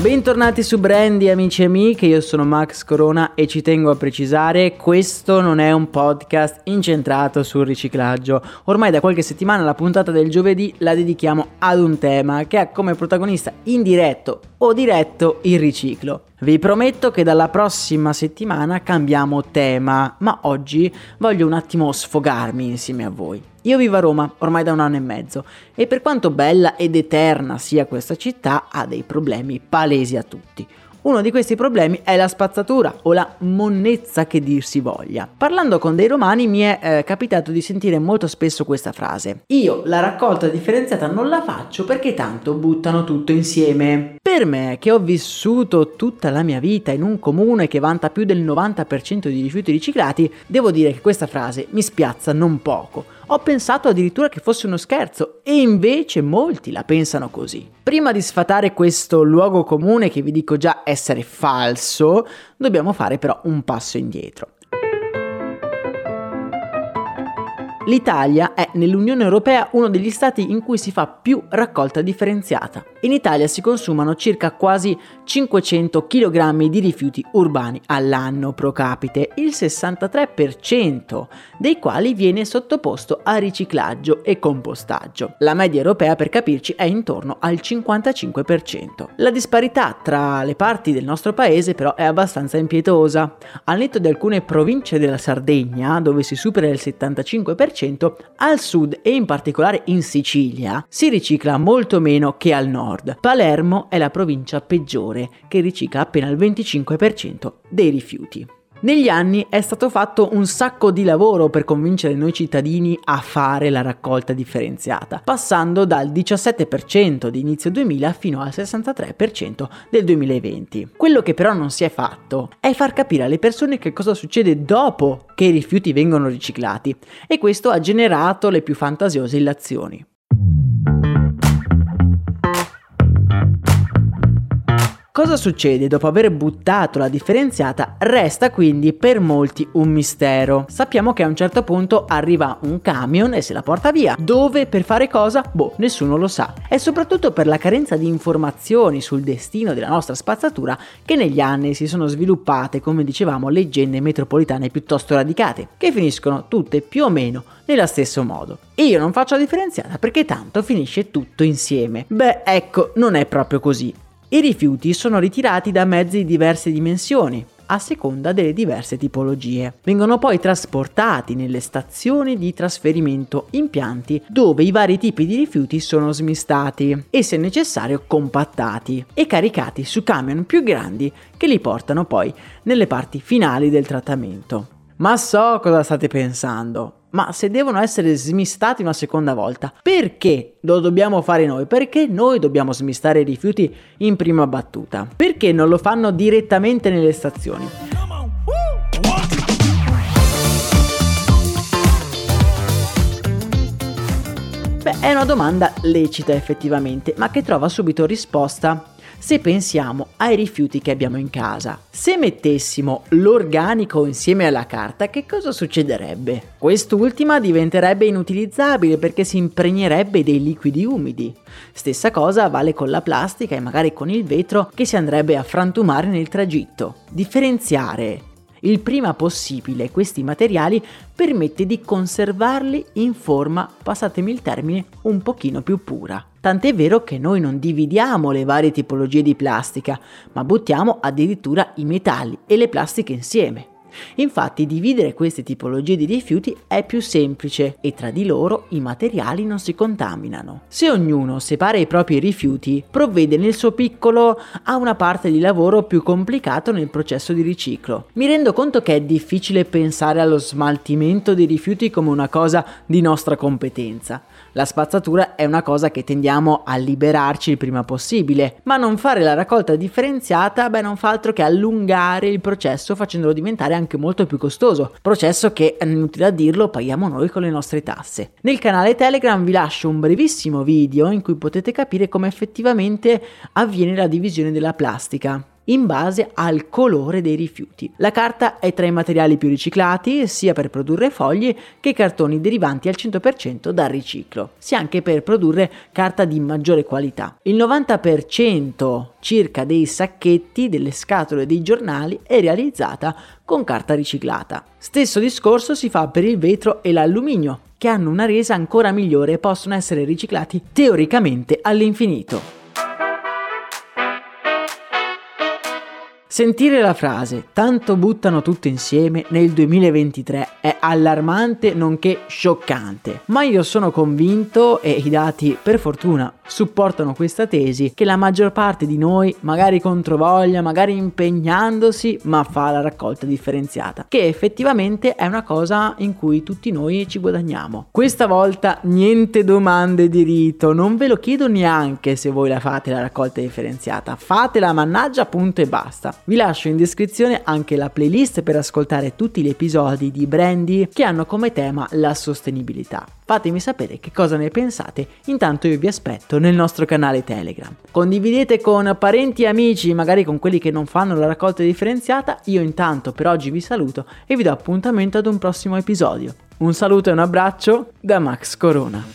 Bentornati su Brandy amici e amiche, io sono Max Corona e ci tengo a precisare, questo non è un podcast incentrato sul riciclaggio. Ormai da qualche settimana la puntata del giovedì la dedichiamo ad un tema che ha come protagonista indiretto o diretto il riciclo. Vi prometto che dalla prossima settimana cambiamo tema, ma oggi voglio un attimo sfogarmi insieme a voi. Io vivo a Roma ormai da un anno e mezzo e per quanto bella ed eterna sia questa città ha dei problemi palesi a tutti. Uno di questi problemi è la spazzatura o la monnezza che dir si voglia. Parlando con dei romani mi è eh, capitato di sentire molto spesso questa frase. Io la raccolta differenziata non la faccio perché tanto buttano tutto insieme. Per me, che ho vissuto tutta la mia vita in un comune che vanta più del 90% di rifiuti riciclati, devo dire che questa frase mi spiazza non poco ho pensato addirittura che fosse uno scherzo e invece molti la pensano così. Prima di sfatare questo luogo comune che vi dico già essere falso, dobbiamo fare però un passo indietro. L'Italia è nell'Unione Europea uno degli stati in cui si fa più raccolta differenziata. In Italia si consumano circa quasi 500 kg di rifiuti urbani all'anno pro capite, il 63% dei quali viene sottoposto a riciclaggio e compostaggio. La media europea per capirci è intorno al 55%. La disparità tra le parti del nostro paese però è abbastanza impietosa. Al netto di alcune province della Sardegna, dove si supera il 75%, al sud e in particolare in Sicilia si ricicla molto meno che al nord. Palermo è la provincia peggiore che ricicla appena il 25% dei rifiuti. Negli anni è stato fatto un sacco di lavoro per convincere noi cittadini a fare la raccolta differenziata, passando dal 17% di inizio 2000 fino al 63% del 2020. Quello che però non si è fatto è far capire alle persone che cosa succede dopo che i rifiuti vengono riciclati e questo ha generato le più fantasiose illazioni. Cosa succede dopo aver buttato la differenziata resta quindi per molti un mistero. Sappiamo che a un certo punto arriva un camion e se la porta via. Dove, per fare cosa? Boh, nessuno lo sa. È soprattutto per la carenza di informazioni sul destino della nostra spazzatura che negli anni si sono sviluppate, come dicevamo, leggende metropolitane piuttosto radicate, che finiscono tutte più o meno nello stesso modo. E io non faccio la differenziata perché tanto finisce tutto insieme. Beh, ecco, non è proprio così. I rifiuti sono ritirati da mezzi di diverse dimensioni, a seconda delle diverse tipologie. Vengono poi trasportati nelle stazioni di trasferimento impianti dove i vari tipi di rifiuti sono smistati e se necessario compattati e caricati su camion più grandi che li portano poi nelle parti finali del trattamento. Ma so cosa state pensando ma se devono essere smistati una seconda volta, perché lo dobbiamo fare noi? Perché noi dobbiamo smistare i rifiuti in prima battuta? Perché non lo fanno direttamente nelle stazioni? Beh, è una domanda lecita effettivamente, ma che trova subito risposta se pensiamo ai rifiuti che abbiamo in casa. Se mettessimo l'organico insieme alla carta, che cosa succederebbe? Quest'ultima diventerebbe inutilizzabile perché si impregnerebbe dei liquidi umidi. Stessa cosa vale con la plastica e magari con il vetro che si andrebbe a frantumare nel tragitto. Differenziare il prima possibile questi materiali permette di conservarli in forma, passatemi il termine, un pochino più pura. Tant'è vero che noi non dividiamo le varie tipologie di plastica, ma buttiamo addirittura i metalli e le plastiche insieme. Infatti dividere queste tipologie di rifiuti è più semplice e tra di loro i materiali non si contaminano. Se ognuno separa i propri rifiuti, provvede nel suo piccolo a una parte di lavoro più complicato nel processo di riciclo. Mi rendo conto che è difficile pensare allo smaltimento dei rifiuti come una cosa di nostra competenza. La spazzatura è una cosa che tendiamo a liberarci il prima possibile, ma non fare la raccolta differenziata beh non fa altro che allungare il processo facendolo diventare anche molto più costoso, processo che, inutile a dirlo, paghiamo noi con le nostre tasse. Nel canale Telegram vi lascio un brevissimo video in cui potete capire come effettivamente avviene la divisione della plastica in base al colore dei rifiuti. La carta è tra i materiali più riciclati sia per produrre fogli che cartoni derivanti al 100% dal riciclo, sia anche per produrre carta di maggiore qualità. Il 90% circa dei sacchetti, delle scatole dei giornali è realizzata con carta riciclata. Stesso discorso si fa per il vetro e l'alluminio, che hanno una resa ancora migliore e possono essere riciclati teoricamente all'infinito. Sentire la frase tanto buttano tutto insieme nel 2023 è allarmante nonché scioccante, ma io sono convinto e i dati per fortuna supportano questa tesi che la maggior parte di noi, magari controvoglia, magari impegnandosi, ma fa la raccolta differenziata, che effettivamente è una cosa in cui tutti noi ci guadagniamo. Questa volta niente domande di rito, non ve lo chiedo neanche se voi la fate la raccolta differenziata, fatela mannaggia punto e basta. Vi lascio in descrizione anche la playlist per ascoltare tutti gli episodi di Brandy che hanno come tema la sostenibilità. Fatemi sapere che cosa ne pensate, intanto io vi aspetto nel nostro canale Telegram. Condividete con parenti e amici, magari con quelli che non fanno la raccolta differenziata, io intanto per oggi vi saluto e vi do appuntamento ad un prossimo episodio. Un saluto e un abbraccio da Max Corona.